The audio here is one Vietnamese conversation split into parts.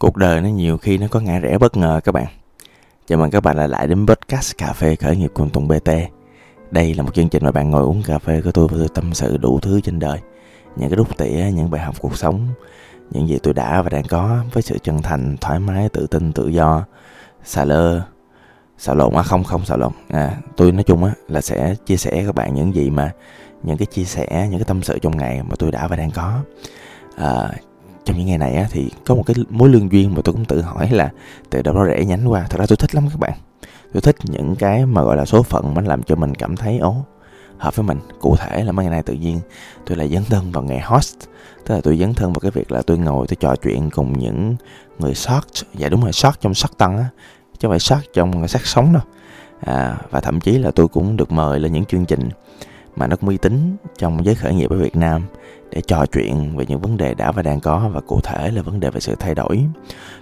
Cuộc đời nó nhiều khi nó có ngã rẽ bất ngờ các bạn. Chào mừng các bạn lại lại đến podcast Cà phê khởi nghiệp cùng Tùng BT. Đây là một chương trình mà bạn ngồi uống cà phê của tôi và tôi tâm sự đủ thứ trên đời. Những cái đúc tỉa, những bài học cuộc sống, những gì tôi đã và đang có với sự chân thành, thoải mái, tự tin, tự do, xà lơ, xà lộn à không không xà lộn à tôi nói chung á là sẽ chia sẻ với các bạn những gì mà những cái chia sẻ những cái tâm sự trong ngày mà tôi đã và đang có à, trong những ngày này á, thì có một cái mối lương duyên mà tôi cũng tự hỏi là từ đâu nó rẽ nhánh qua. Thật ra tôi thích lắm các bạn. Tôi thích những cái mà gọi là số phận nó làm cho mình cảm thấy ố hợp với mình. Cụ thể là mấy ngày nay tự nhiên tôi lại dấn thân vào nghề host. Tức là tôi dấn thân vào cái việc là tôi ngồi tôi trò chuyện cùng những người sót. Dạ đúng rồi sót trong short tăng á chứ không phải sót trong sát sống đâu. À, và thậm chí là tôi cũng được mời lên những chương trình mà nó cũng uy tín trong giới khởi nghiệp ở Việt Nam để trò chuyện về những vấn đề đã và đang có và cụ thể là vấn đề về sự thay đổi.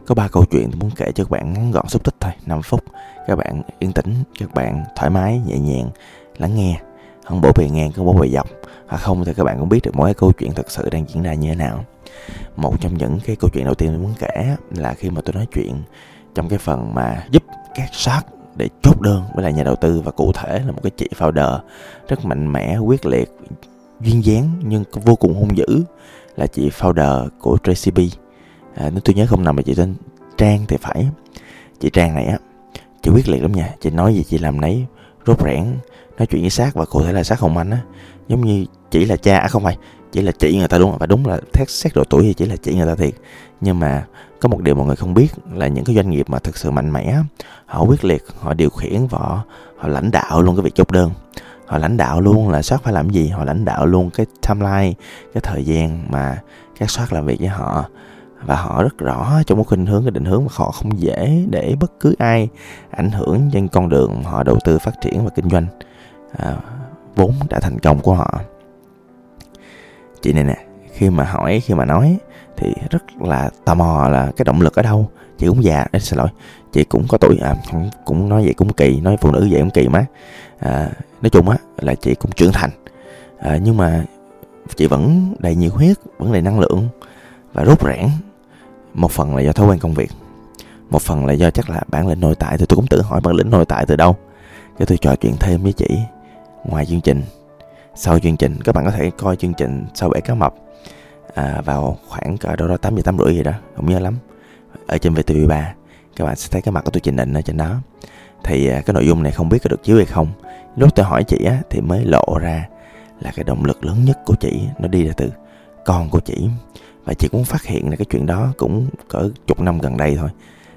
Có ba câu chuyện tôi muốn kể cho các bạn ngắn gọn xúc tích thôi, 5 phút. Các bạn yên tĩnh, các bạn thoải mái, nhẹ nhàng, lắng nghe. Không bổ bề ngang, không bổ bề dọc. Hoặc không thì các bạn cũng biết được mỗi câu chuyện thực sự đang diễn ra như thế nào. Một trong những cái câu chuyện đầu tiên tôi muốn kể là khi mà tôi nói chuyện trong cái phần mà giúp các sát để chốt đơn với lại nhà đầu tư. Và cụ thể là một cái chị founder rất mạnh mẽ quyết liệt duyên dáng nhưng vô cùng hung dữ là chị founder của Tracy B. À, nếu tôi nhớ không nằm mà chị tên Trang thì phải. Chị Trang này á chị quyết liệt lắm nha. Chị nói gì chị làm nấy rốt rẽn nói chuyện với sát và cụ thể là sát hồng anh á. Giống như chỉ là cha à không phải chỉ là chỉ người ta đúng và đúng là xét xét độ tuổi thì chỉ là chỉ người ta thiệt. Nhưng mà có một điều mọi người không biết là những cái doanh nghiệp mà thực sự mạnh mẽ họ quyết liệt họ điều khiển và họ lãnh đạo luôn cái việc chốt đơn. Họ lãnh đạo luôn là soát phải làm gì họ lãnh đạo luôn cái timeline cái thời gian mà các soát làm việc với họ. Và họ rất rõ trong một khuynh hướng cái định hướng mà họ không dễ để bất cứ ai ảnh hưởng trên con đường họ đầu tư phát triển và kinh doanh. À, vốn đã thành công của họ chị này nè khi mà hỏi khi mà nói thì rất là tò mò là cái động lực ở đâu. Chị cũng già đấy xin lỗi. Chị cũng có tuổi à cũng, cũng nói vậy cũng kỳ nói phụ nữ vậy cũng kỳ má. À, nói chung á là chị cũng trưởng thành. À, nhưng mà chị vẫn đầy nhiệt huyết vẫn đầy năng lượng và rốt rẽn một phần là do thói quen công việc. Một phần là do chắc là bản lĩnh nội tại thì tôi cũng tự hỏi bản lĩnh nội tại từ đâu. Cho tôi trò chuyện thêm với chị ngoài chương trình sau chương trình các bạn có thể coi chương trình sau bể cá mập à, vào khoảng cỡ đâu đó tám giờ tám rưỡi gì đó không nhớ lắm. Ở trên VTV3 các bạn sẽ thấy cái mặt của tôi trình định ở trên đó. Thì à, cái nội dung này không biết có được chiếu hay không. Lúc tôi hỏi chị á thì mới lộ ra là cái động lực lớn nhất của chị nó đi ra từ con của chị. Và chị cũng phát hiện là cái chuyện đó cũng cỡ chục năm gần đây thôi.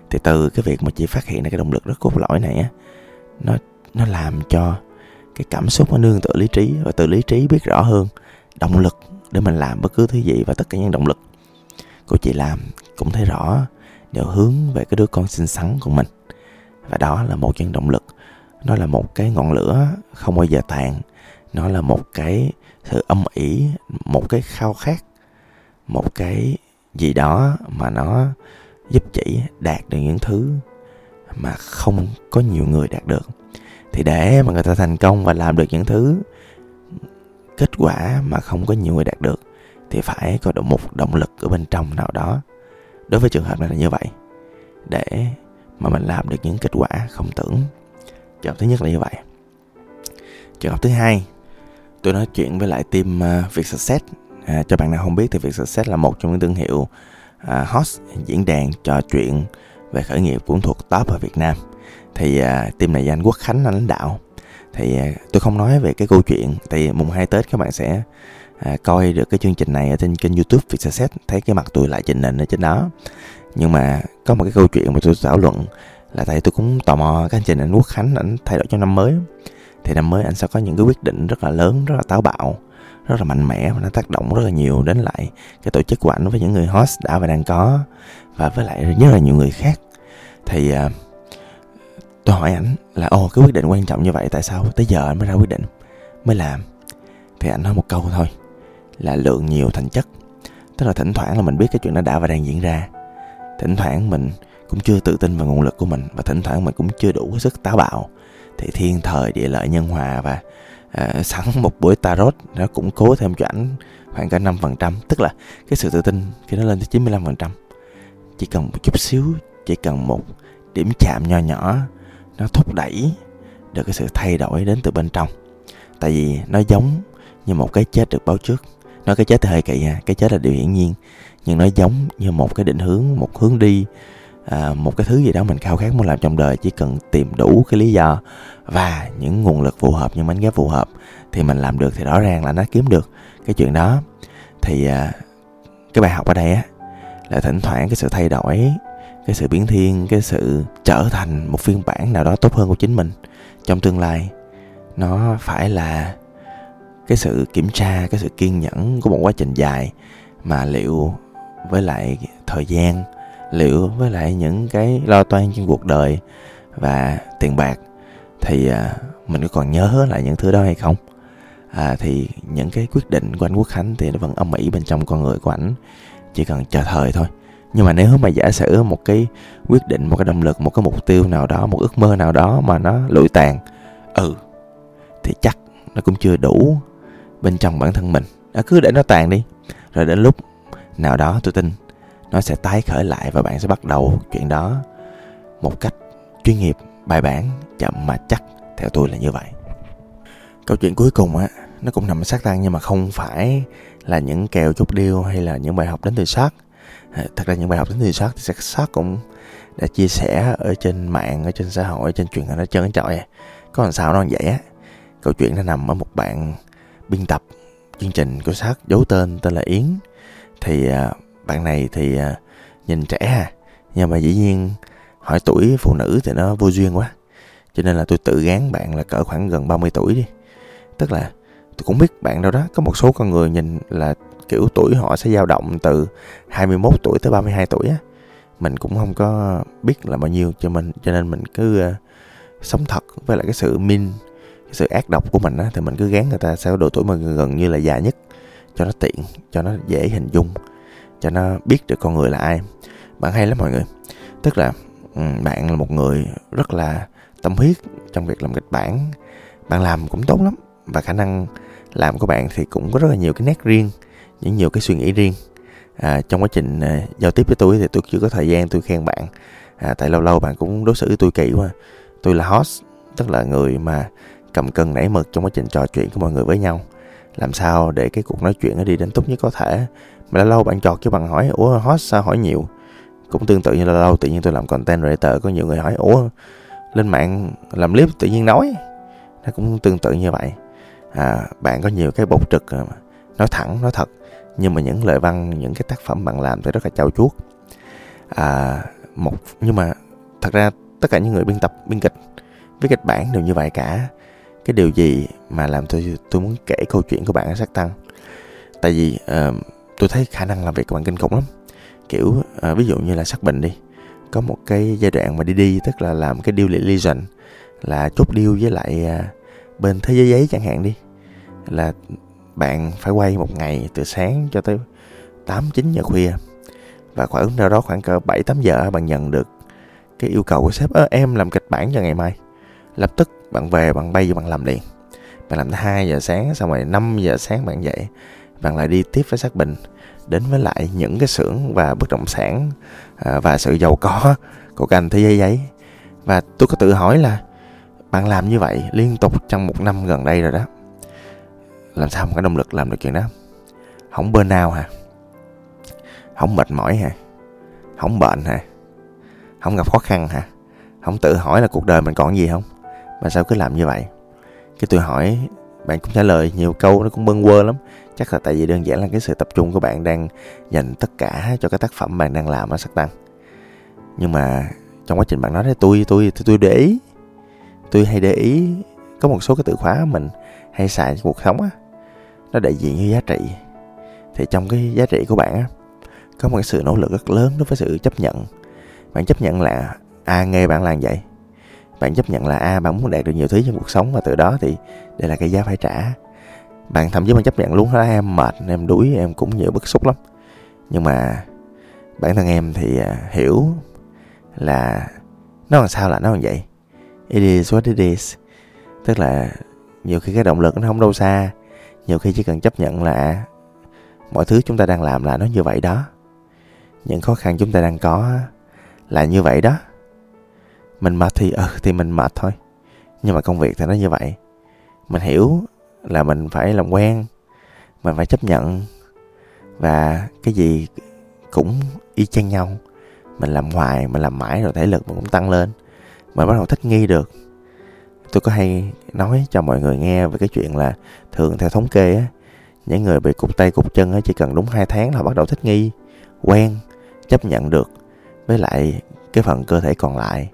Thì từ cái việc mà chị phát hiện ra cái động lực rất cốt lõi này á nó nó làm cho cái cảm xúc nó nương tựa lý trí và từ lý trí biết rõ hơn động lực để mình làm bất cứ thứ gì và tất cả những động lực. Của chị làm cũng thấy rõ đều hướng về cái đứa con xinh xắn của mình. Và đó là một những động lực. Nó là một cái ngọn lửa không bao giờ tàn. Nó là một cái sự âm ỉ, một cái khao khát, một cái gì đó mà nó giúp chị đạt được những thứ mà không có nhiều người đạt được thì để mà người ta thành công và làm được những thứ kết quả mà không có nhiều người đạt được thì phải có được một động lực ở bên trong nào đó. Đối với trường hợp này là như vậy. Để mà mình làm được những kết quả không tưởng. Trường hợp thứ nhất là như vậy. Trường hợp thứ hai tôi nói chuyện với lại team à, Việt Success à, cho bạn nào không biết thì Việt Success là một trong những thương hiệu uh, host diễn đàn trò chuyện về khởi nghiệp cũng thuộc top ở Việt Nam thì uh, team này do anh Quốc Khánh anh lãnh đạo. Thì uh, tôi không nói về cái câu chuyện thì mùng 2 Tết các bạn sẽ à, coi được cái chương trình này ở trên kênh youtube Việt Success thấy cái mặt tôi lại trình hình ở trên đó. Nhưng mà có một cái câu chuyện mà tôi thảo luận là tại tôi cũng tò mò cái anh trình anh Quốc Khánh anh thay đổi cho năm mới. Thì năm mới anh sẽ có những cái quyết định rất là lớn rất là táo bạo rất là mạnh mẽ và nó tác động rất là nhiều đến lại cái tổ chức của anh với những người host đã và đang có và với lại rất là nhiều người khác. Thì uh, tôi hỏi ảnh là ồ cái quyết định quan trọng như vậy tại sao tới giờ anh mới ra quyết định? Mới làm. Thì ảnh nói một câu thôi là lượng nhiều thành chất. Tức là thỉnh thoảng là mình biết cái chuyện nó đã và đang diễn ra. Thỉnh thoảng mình cũng chưa tự tin vào nguồn lực của mình và thỉnh thoảng mình cũng chưa đủ sức táo bạo. Thì thiên thời địa lợi nhân hòa và à, sẵn một buổi tarot nó củng cố thêm cho ảnh khoảng cả 5% tức là cái sự tự tin khi nó lên tới 95% chỉ cần một chút xíu chỉ cần một điểm chạm nho nhỏ nó thúc đẩy được cái sự thay đổi đến từ bên trong. Tại vì nó giống như một cái chết được báo trước. Nói cái chết thì hơi kỳ ha cái chết là điều hiển nhiên. Nhưng nó giống như một cái định hướng một hướng đi à, một cái thứ gì đó mình khao khát muốn làm trong đời. Chỉ cần tìm đủ cái lý do và những nguồn lực phù hợp những mảnh ghép phù hợp thì mình làm được thì rõ ràng là nó kiếm được cái chuyện đó. Thì à, cái bài học ở đây á là thỉnh thoảng cái sự thay đổi cái sự biến thiên cái sự trở thành một phiên bản nào đó tốt hơn của chính mình. Trong tương lai nó phải là cái sự kiểm tra cái sự kiên nhẫn của một quá trình dài mà liệu với lại thời gian liệu với lại những cái lo toan trong cuộc đời và tiền bạc thì à, mình có còn nhớ lại những thứ đó hay không? À, thì những cái quyết định của anh Quốc Khánh thì nó vẫn âm ỉ bên trong con người của ảnh chỉ cần chờ thời thôi nhưng mà nếu mà giả sử một cái quyết định một cái động lực một cái mục tiêu nào đó một ước mơ nào đó mà nó lụi tàn ừ thì chắc nó cũng chưa đủ bên trong bản thân mình. À, cứ để nó tàn đi. Rồi đến lúc nào đó tôi tin nó sẽ tái khởi lại và bạn sẽ bắt đầu chuyện đó một cách chuyên nghiệp bài bản chậm mà chắc. Theo tôi là như vậy. Câu chuyện cuối cùng á nó cũng nằm sát tan nhưng mà không phải là những kèo chốt điêu hay là những bài học đến từ sát Ờ, thật ra những bài học tính thì sát thì sát cũng đã chia sẻ ở trên mạng, ở trên xã hội ở trên truyền hình nó trơn trọi à. có làm sao nó vậy á, câu chuyện nó nằm ở một bạn biên tập chương trình của sát giấu tên tên là yến. Thì ờ, bạn này thì ờ, nhìn trẻ à nhưng mà dĩ nhiên hỏi tuổi phụ nữ thì nó vô duyên quá. Cho nên là tôi tự gán bạn là cỡ khoảng gần 30 tuổi đi. Tức là tôi cũng biết bạn đâu đó có một số con người nhìn là kiểu tuổi họ sẽ dao động từ 21 tuổi tới 32 tuổi á mình cũng không có biết là bao nhiêu cho mình cho nên mình cứ uh, sống thật với lại cái sự min cái sự ác độc của mình á thì mình cứ gán người ta sẽ độ tuổi mà gần như là già nhất cho nó tiện cho nó dễ hình dung cho nó biết được con người là ai. Bạn hay lắm mọi người tức là ừ, bạn là một người rất là tâm huyết trong việc làm kịch bản bạn làm cũng tốt lắm và khả năng làm của bạn thì cũng có rất là nhiều cái nét riêng những nhiều cái suy nghĩ riêng. À, trong quá trình à, giao tiếp với tôi thì tôi chưa có thời gian tôi khen bạn. À, tại lâu lâu bạn cũng đối xử với tôi kỳ quá. Tôi là host tức là người mà cầm cân nảy mực trong quá trình trò chuyện của mọi người với nhau. Làm sao để cái cuộc nói chuyện nó đi đến tốt nhất có thể? Mà lâu lâu bạn chọt cho bạn hỏi ủa host sao hỏi nhiều? Cũng tương tự như lâu lâu tự nhiên tôi làm content creator có nhiều người hỏi ủa lên mạng làm clip tự nhiên nói? Nó cũng tương tự như vậy. À, bạn có nhiều cái bộc trực mà nói thẳng nói thật. Nhưng mà những lời văn những cái tác phẩm bạn làm thì rất là trau chuốt. À, một nhưng mà thật ra tất cả những người biên tập biên kịch viết kịch bản đều như vậy cả. Cái điều gì mà làm tôi tôi muốn kể câu chuyện của bạn ở sắc tăng? Tại vì uh, tôi thấy khả năng làm việc của bạn kinh khủng lắm. Kiểu uh, ví dụ như là sắc bình đi. Có một cái giai đoạn mà đi đi tức là làm cái deal liaison là chốt deal với lại uh, bên thế giới giấy chẳng hạn đi. Là bạn phải quay một ngày từ sáng cho tới 8 9 giờ khuya. Và khoảng đâu đó khoảng cỡ 7 8 giờ bạn nhận được cái yêu cầu của sếp em làm kịch bản cho ngày mai. Lập tức bạn về, bạn bay vô bạn làm liền. Bạn làm tới 2 giờ sáng xong rồi 5 giờ sáng bạn dậy. Bạn lại đi tiếp với xác bình, đến với lại những cái xưởng và bất động sản à, và sự giàu có của ngành thế giới giấy. Và tôi có tự hỏi là bạn làm như vậy liên tục trong một năm gần đây rồi đó làm sao không có động lực làm được chuyện đó? Không bên nào hả? Không mệt mỏi hả? Không bệnh hả? Không gặp khó khăn hả? Không tự hỏi là cuộc đời mình còn gì không? Mà sao cứ làm như vậy? Cái tôi hỏi bạn cũng trả lời nhiều câu nó cũng bâng quơ lắm. Chắc là tại vì đơn giản là cái sự tập trung của bạn đang dành tất cả cho cái tác phẩm bạn đang làm ở sắc tăng. Nhưng mà trong quá trình bạn nói đấy tôi tôi tôi, tôi để ý. Tôi hay để ý có một số cái từ khóa mình hay xài trong cuộc sống á nó đại diện như giá trị. Thì trong cái giá trị của bạn á, có một cái sự nỗ lực rất lớn đối với sự chấp nhận. Bạn chấp nhận là a, nghề bạn làm vậy. Bạn chấp nhận là a, bạn muốn đạt được nhiều thứ trong cuộc sống và từ đó thì đây là cái giá phải trả. Bạn thậm chí bạn chấp nhận luôn là em mệt, em đuối, em cũng nhiều bức xúc lắm. Nhưng mà bản thân em thì à, hiểu là nó làm sao là nó làm vậy. It is what it is. Tức là nhiều khi cái động lực nó không đâu xa nhiều khi chỉ cần chấp nhận là mọi thứ chúng ta đang làm là nó như vậy đó. Những khó khăn chúng ta đang có là như vậy đó. Mình mệt thì ừ thì mình mệt thôi. Nhưng mà công việc thì nó như vậy. Mình hiểu là mình phải làm quen, mình phải chấp nhận. Và cái gì cũng y chang nhau. Mình làm hoài, mình làm mãi rồi thể lực mình cũng tăng lên. Mình bắt đầu thích nghi được tôi có hay nói cho mọi người nghe về cái chuyện là thường theo thống kê á, những người bị cụt tay cụt chân á, chỉ cần đúng 2 tháng là bắt đầu thích nghi, quen, chấp nhận được, với lại cái phần cơ thể còn lại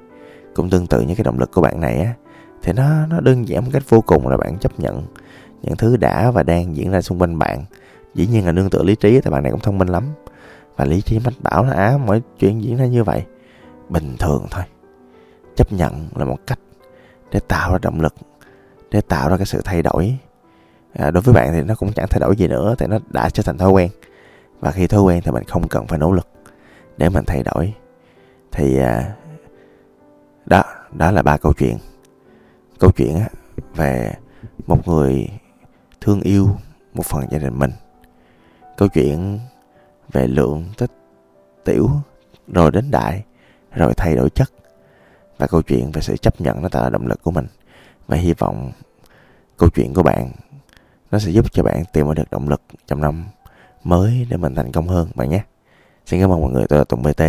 cũng tương tự như cái động lực của bạn này á, thì nó nó đơn giản một cách vô cùng là bạn chấp nhận những thứ đã và đang diễn ra xung quanh bạn. Dĩ nhiên là nương tựa lý trí thì bạn này cũng thông minh lắm, và lý trí mách bảo là, á, mọi chuyện diễn ra như vậy. Bình thường thôi. Chấp nhận là một cách để tạo ra động lực để tạo ra cái sự thay đổi. À, đối với bạn thì nó cũng chẳng thay đổi gì nữa tại nó đã trở thành thói quen. Và khi thói quen thì mình không cần phải nỗ lực để mình thay đổi. Thì à, đó đó là ba câu chuyện. Câu chuyện về một người thương yêu một phần gia đình mình. Câu chuyện về lượng tích tiểu rồi đến đại rồi thay đổi chất và câu chuyện về sự chấp nhận nó tạo ra động lực của mình. Và hy vọng câu chuyện của bạn, nó sẽ giúp cho bạn tìm được động lực trong năm mới để mình thành công hơn bạn nhé. Xin cảm ơn mọi người, tôi là tùng bt